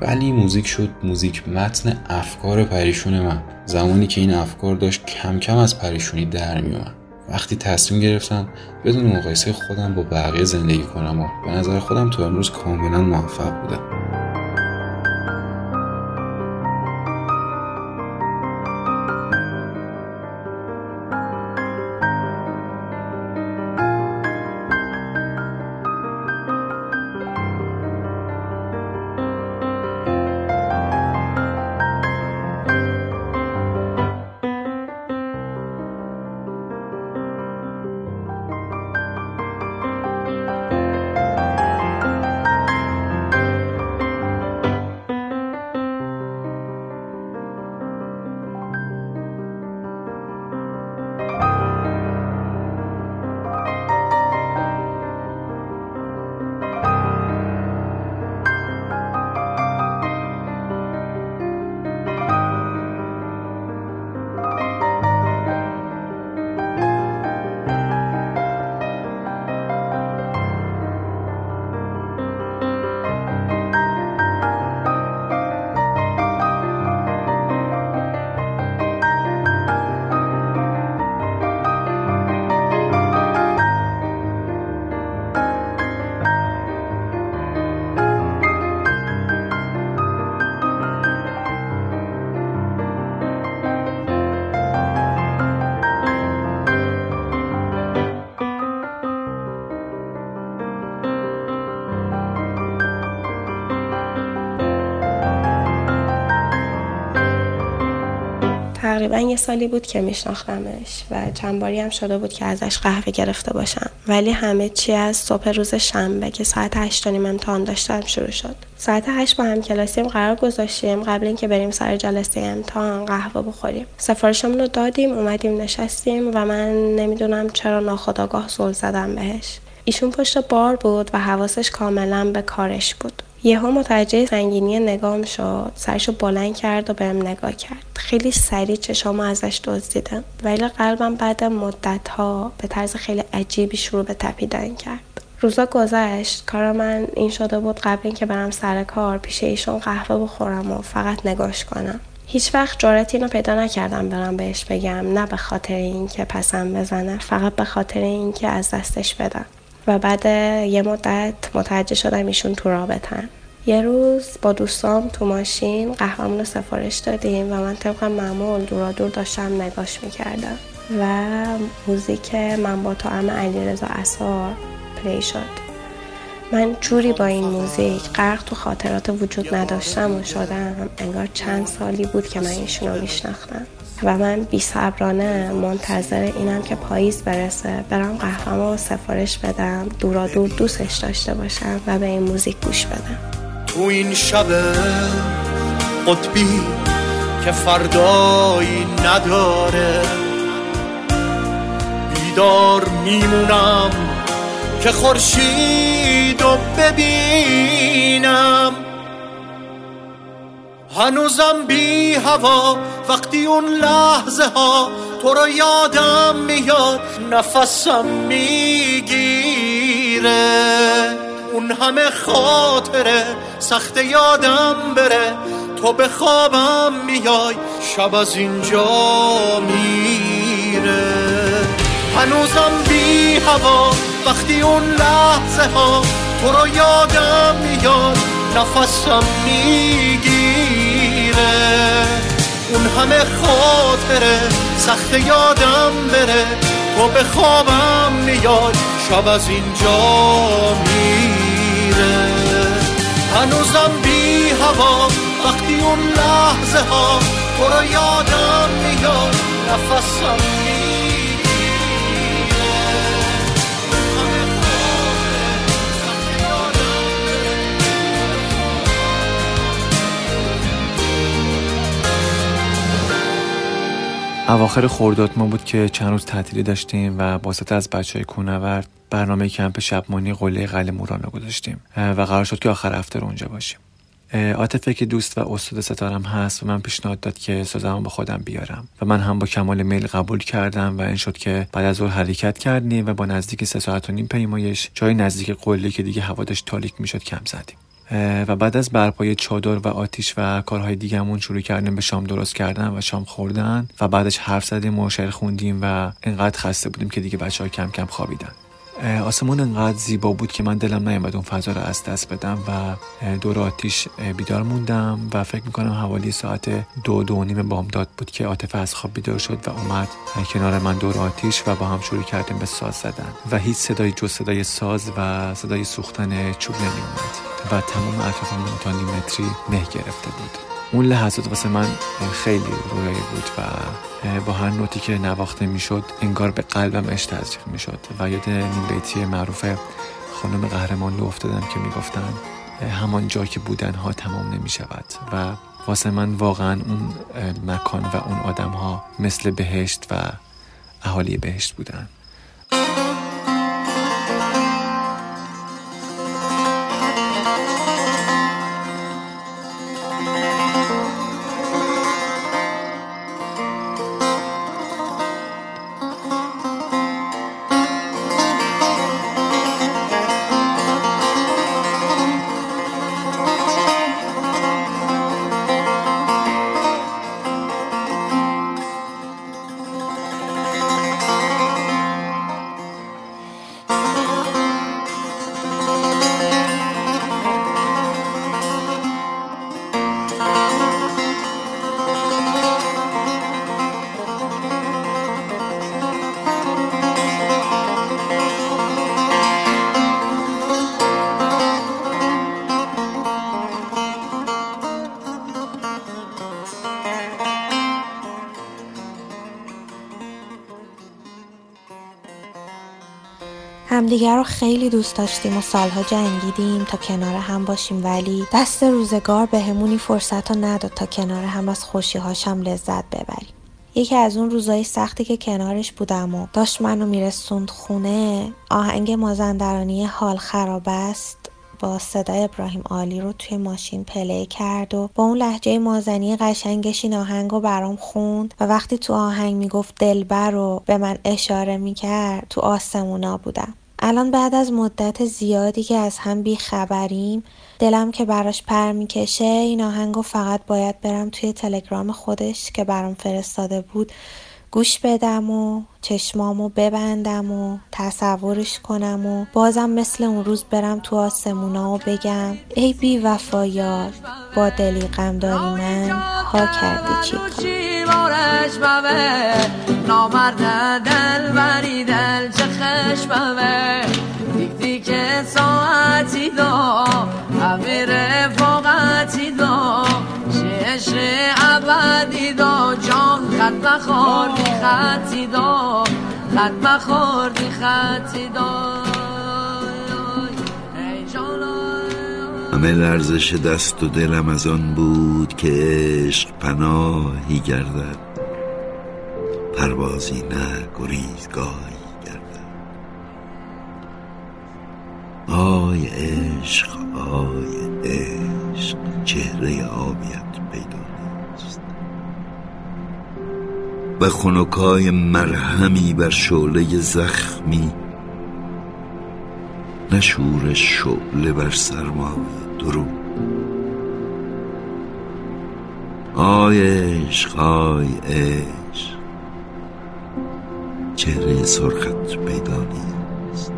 ولی موزیک شد موزیک متن افکار پریشون من. زمانی که این افکار داشت کم کم از پریشونی در میومد وقتی تصمیم گرفتم بدون مقایسه خودم با بقیه زندگی کنم و به نظر خودم تو امروز کاملا موفق بودم. تقریبا یه سالی بود که میشناختمش و چند باری هم شده بود که ازش قهوه گرفته باشم. ولی همه چی از صبح روز شنبه که ساعت هشت نیم امتحان داشتم شروع شد. ساعت هشت با هم کلاسیم قرار گذاشتیم قبل اینکه بریم سر جلسه امتحان قهوه بخوریم. سفارشمون رو دادیم اومدیم نشستیم و من نمی‌دونم چرا ناخداگاه زل زدم بهش. ایشون پشت بار بود و حواسش کاملا به کارش بود. یهو متوجه سنگینی نگام شد. سرشو بلند کرد و بهم نگاه کرد. خیلی سریع چشامو ازش دزدیدم. ولی قلبم بعد مدت ها به طرز خیلی عجیبی شروع به تپیدن کرد. روزا گذشت. کار من این شده بود قبل اینکه برم سر کار پیش ایشون قهوه بخورم و فقط نگاش کنم. هیچ وقت جارت اینو پیدا نکردم برم بهش بگم. نه به خاطر اینکه پسم بزنه فقط به خاطر اینکه از دستش بدم. و بعد یه مدت متوجه شدم ایشون تو رابطن. یه روز با دوستام تو ماشین قهوهمون رو سفارش دادیم و من طبق معمول دورا دور داشتم نگاش می‌کردم و موزیک من با تو ام علیرضا عصار play شد. من جوری با این موزیک غرق تو خاطرات وجود نداشتم و شدم انگار چند سالی بود که من ایشون رو میشناختم. و من بی صبرانه منتظر اینم که پاییز برسه. برم قهوه رو سفارش بدم دورا دور دوستش داشته باشم و به این موزیک گوش بدم. تو این شب قطبی که فردایی نداره بیدار میمونم که خورشید ببینم. هنوزم بی هوا وقتی اون لحظه ها تو رو یادم میاد نفسم می‌گیره. اون همه خاطره سخت یادم بره تو به خوابم میای شب از اینجا میره. هنوزم بی هوا وقتی اون لحظه ها تو رو یادم میاد نفسم می‌گیره. اون همه خاطره سخت یادم بره. تو به خوابم میاد شب از اینجا میره. هنوزم بی هوا وقتی اون لحظه ها تو رو یادم میاد نفسم اواخر خورداد ما بود که چند روز تعطیلی داشتیم و باسط از بچه های کونورد برنامه کمپ شبمانی قله قلعه موران رو گذاشتیم و قرار شد که آخر هفته رو اونجا باشیم. عاطفه که دوست و استاد ستارم هست و من پیشنهاد داد که سازم با خودم بیارم و من هم با کمال میل قبول کردم و این شد که بعد از ظهر حرکت کردیم و با نزدیک سه ساعت و نیم پیمایش جای نزدیک قله که دیگه هوا داشت تالیک می‌شد کم زدیم. و بعد از برپای چادر و آتیش و کارهای دیگهمون شروع کردیم به شام درست کردن و شام خوردن و بعدش حرف زدیم و شعر خوندیم و اینقدر خسته بودیم که دیگه بچه ها کم کم خوابیدن. آسمون انقدر زیبا بود که من دلم نیامد اون فضا رو از دست بدم و دور آتیش بیدار موندم و فکر می‌کنم حوالی ساعت دو دو نیم بامداد بود که عاطفه از خواب بیدار شد و اومد کنار من دور آتیش و با هم شروع کردیم به ساز زدن و هیچ صدای جز صدای ساز و صدای سوختن چوب نمیومد و تمام اطرافمون تا نیم متری مه گرفته بود. اون لحظات واسه من خیلی رویایی بود و با هر نوتی که نواخته می‌شد انگار به قلبم اش تزریق می‌شد و یاد نیم بیتی معروف خانم قهرمان رو افتادم که می‌گفتن همان جا که بودنها تمام نمی شود و واسه من واقعا اون مکان و اون آدم ها مثل بهشت و اهالی بهشت بودن. همدیگر رو خیلی دوست داشتیم و سالها جنگیدیم تا کنار هم باشیم ولی دست روزگار به همونی فرصت رو نداد تا کنار هم از خوشیهاشم لذت ببریم. یکی از اون روزای سختی که کنارش بودم و داشت منو میرسوند خونه آهنگ مازندرانی حال خراب است با صدای ابراهیم عالی رو توی ماشین پلی کرد و با اون لحجه مازنی قشنگش این آهنگ رو برام خوند و وقتی تو آهنگ می‌گفت دلبر رو به من اشاره می‌کرد تو آسمونا بودم. الان بعد از مدت زیادی که از هم بیخبریم دلم که براش پر می‌کشه این آهنگو فقط باید برم توی تلگرام خودش که برام فرستاده بود. گوش بدم و چشمامو ببندم و تصورش کنم و بازم مثل اون روز برم تو آسمونا و بگم ای بی وفایار با دلی غم داری من ها کردی چی نامرد دل بری دل چه خشممه؟ دیک دیک ساعتی دا همه رفاقتی دا عشق ابدی دا خط مخوردی خطی دا خط مخوردی خطی دا همه لرزش دست و دلم از آن بود که عشق پناهی گردد. پروازی نه گریزگاهی گردد. آی عشق آی عشق چهره آبیت پیدا و خنکای مرهمی بر شعله زخمی. نشور شعله بر سرمای درو. آی عشق آی عشق چهره سرخت پیدا نیست.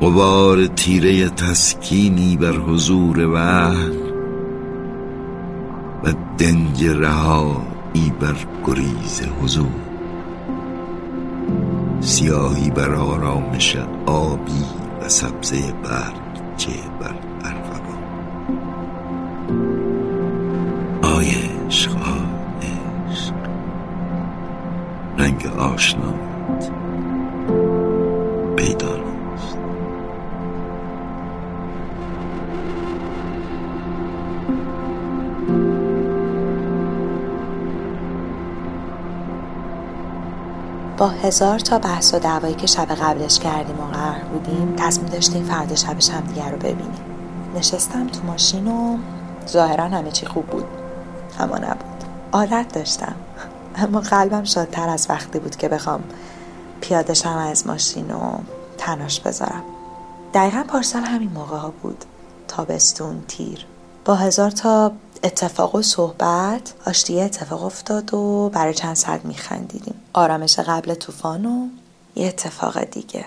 غبار تیره تسکینی بر حضور وحل و دنج رهایی بر گریز حضور. سیاهی بر آرامش آبی و سبزه برگ چه بر ارغوان. آی عشق رنگ آشنایت با هزار تا بحث و دعوایی که شب قبلش کردیم و قرار بودیم تصمیم داشتیم فردا شبش هم دیگر رو ببینیم. نشستم تو ماشین و ظاهرا همه چی خوب بود. اما نبود. عادت داشتم. اما قلبم شادتر از وقتی بود که بخوام پیادشم از ماشین و تناش بذارم. دقیقا پارسال همین موقع ها بود. تابستون تیر. با هزار تا اتفاق و صحبت آشتی اتفاق افتاد و برای چند ساعت میخندیدیم. آرامش قبل طوفان و یه اتفاق دیگه.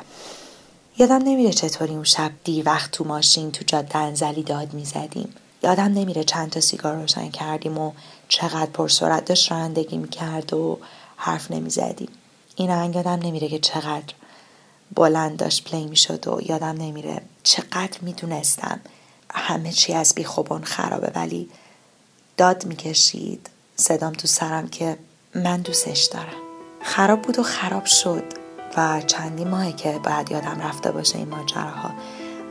یادم نمیره چطوری اون شب دیر وقت تو ماشین تو جاده انزلی داد می‌زدیم. یادم نمیره چند تا سیگار روشن کردیم و چقدر پرسرعت داشت رانندگی می‌کرد و حرف نمی‌زدیم. این آهنگ یادم نمیره که چقدر بلند داشت پلی می‌شد و یادم نمیره چقدر می‌دونستم همه چی از بیخوبان خرابه ولی داد می‌کشید. صدام تو سرم که من دوستش دارم. خراب بود و خراب شد و چندی ماهه که باید یادم رفته باشه این ماجراها.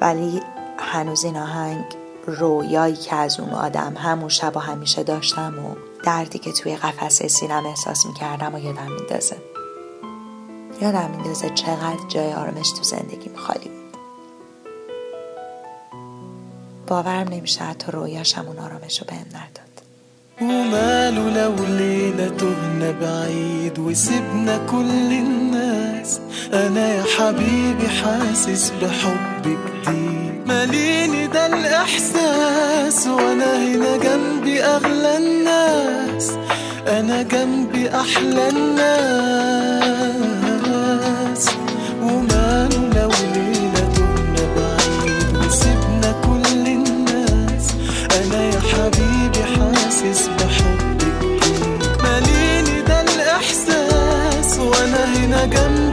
ولی هنوز این آهنگ رویایی که از اون آدم همون شب و همیشه داشتم و دردی که توی قفسه سینم احساس می‌کردم و یادم میندازه. یادم میندازه چقدر جای آرامش تو زندگی خالی بود. باورم نمیشه حتی رویاشم اون آرامش رو بهم نداد. وماله لو ليلة تهنا بعيد وسبنا كل الناس. أنا يا حبيبي حاسس بحب جديد ماليني ده الإحساس وأنا هنا جنبي أغلى الناس. أنا جنبي أحلى الناس. حاسس بحبك ماليني ده الإحساس وأنا هنا جنبي.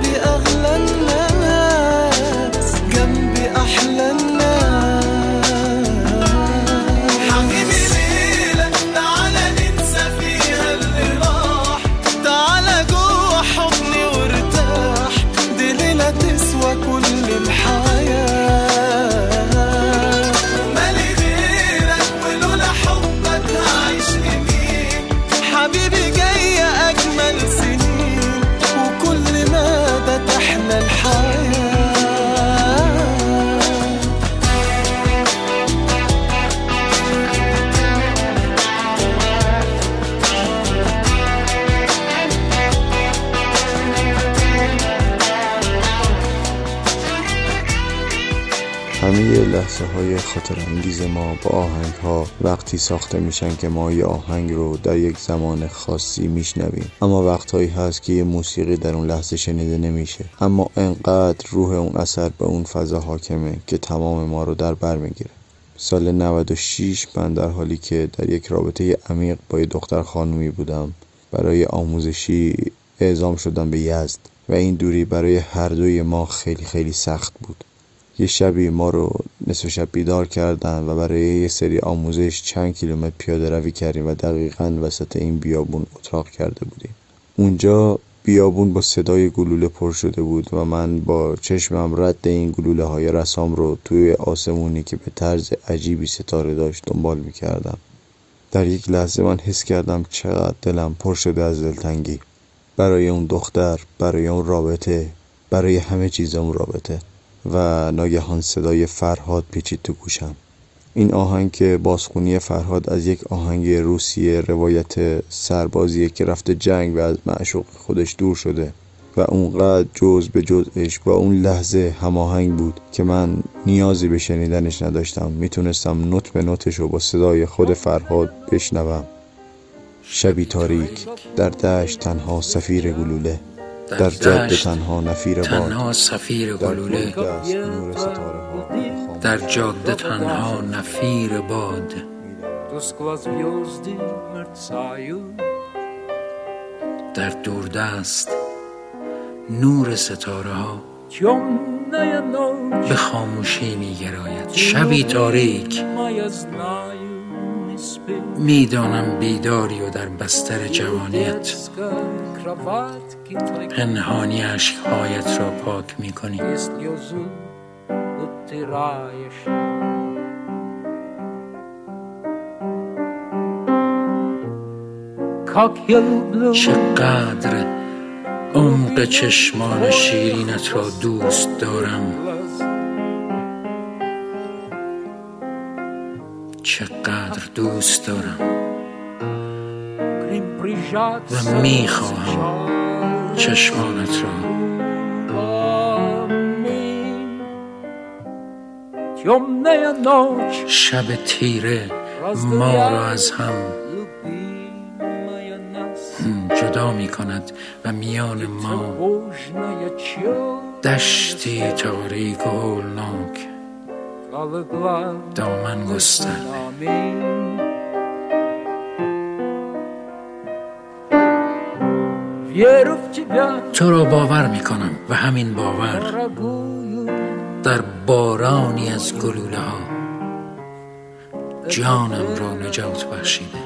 خاطر انگیز ما با آهنگ ها وقتی ساخته میشن که ما یه آهنگ رو در یک زمان خاصی میشنویم. اما وقتهایی هست که یه موسیقی در اون لحظه شنیده نمیشه. اما انقدر روح اون اثر به اون فضا حاکمه که تمام ما رو در بر می‌گیره. سال 96 من در حالی که در یک رابطه عمیق با یه دختر خانومی بودم برای آموزشی اعزام شدم به یزد و این دوری برای هر دوی ما خیلی خیلی سخت بود. یه شبی ما رو نصف شب بیدار کردن و برای یه سری آموزش چند کیلومتر پیاده روی کردیم و دقیقا وسط این بیابون اتراق کرده بودیم. اونجا بیابون با صدای گلوله پر شده بود و من با چشمم رد این گلوله های رسام رو توی آسمونی که به طرز عجیبی ستاره داشت دنبال می کردم. در یک لحظه من حس کردم چقدر دلم پر شده از دلتنگی. برای اون دختر برای اون رابطه برای همه چیز اون رابطه. و ناگهان صدای فرهاد پیچید تو گوشم. این آهنگ که بازخونی فرهاد از یک آهنگ روسیه روایت سربازیه که رفته جنگ و از معشوق خودش دور شده و اونقدر جز به جزش با اون لحظه هماهنگ بود که من نیازی به شنیدنش نداشتم. می‌تونستم نوت به نوتش رو با صدای خود فرهاد بشنوم. شبی تاریک در دشت تنها سفیر گلوله. در جاده تنها نفیر باد تنها سفیر گلوله در جاده تنها نفیر باد. در دوردست نور ستاره ها به خاموشی می گراید شبی تاریک. می‌دانم بیداری و در بستر جوانیت پنهانی عشقهایت را پاک می کنی چقدر عمق چشمان شیرینت را دوست دارم. چقدر دوست دارم. و می‌خواهم چشمانت را. شب تیره ما را از هم. جدا می کند و میان ما. دشتی تاریک و هولناک. دامن گستر تو را باور می کنم و همین باور در بارانی از گلوله ها جانم را نجات بخشیده.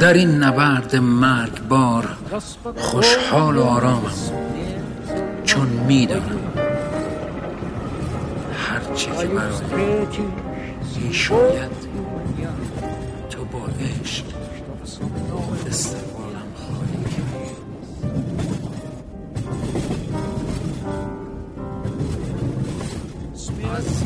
در این نبرد مرگ بار خوشحال و آرامم. چون می‌دانم هرچی که برای می‌شوید تو با عشق استقبالم خواهی کرد.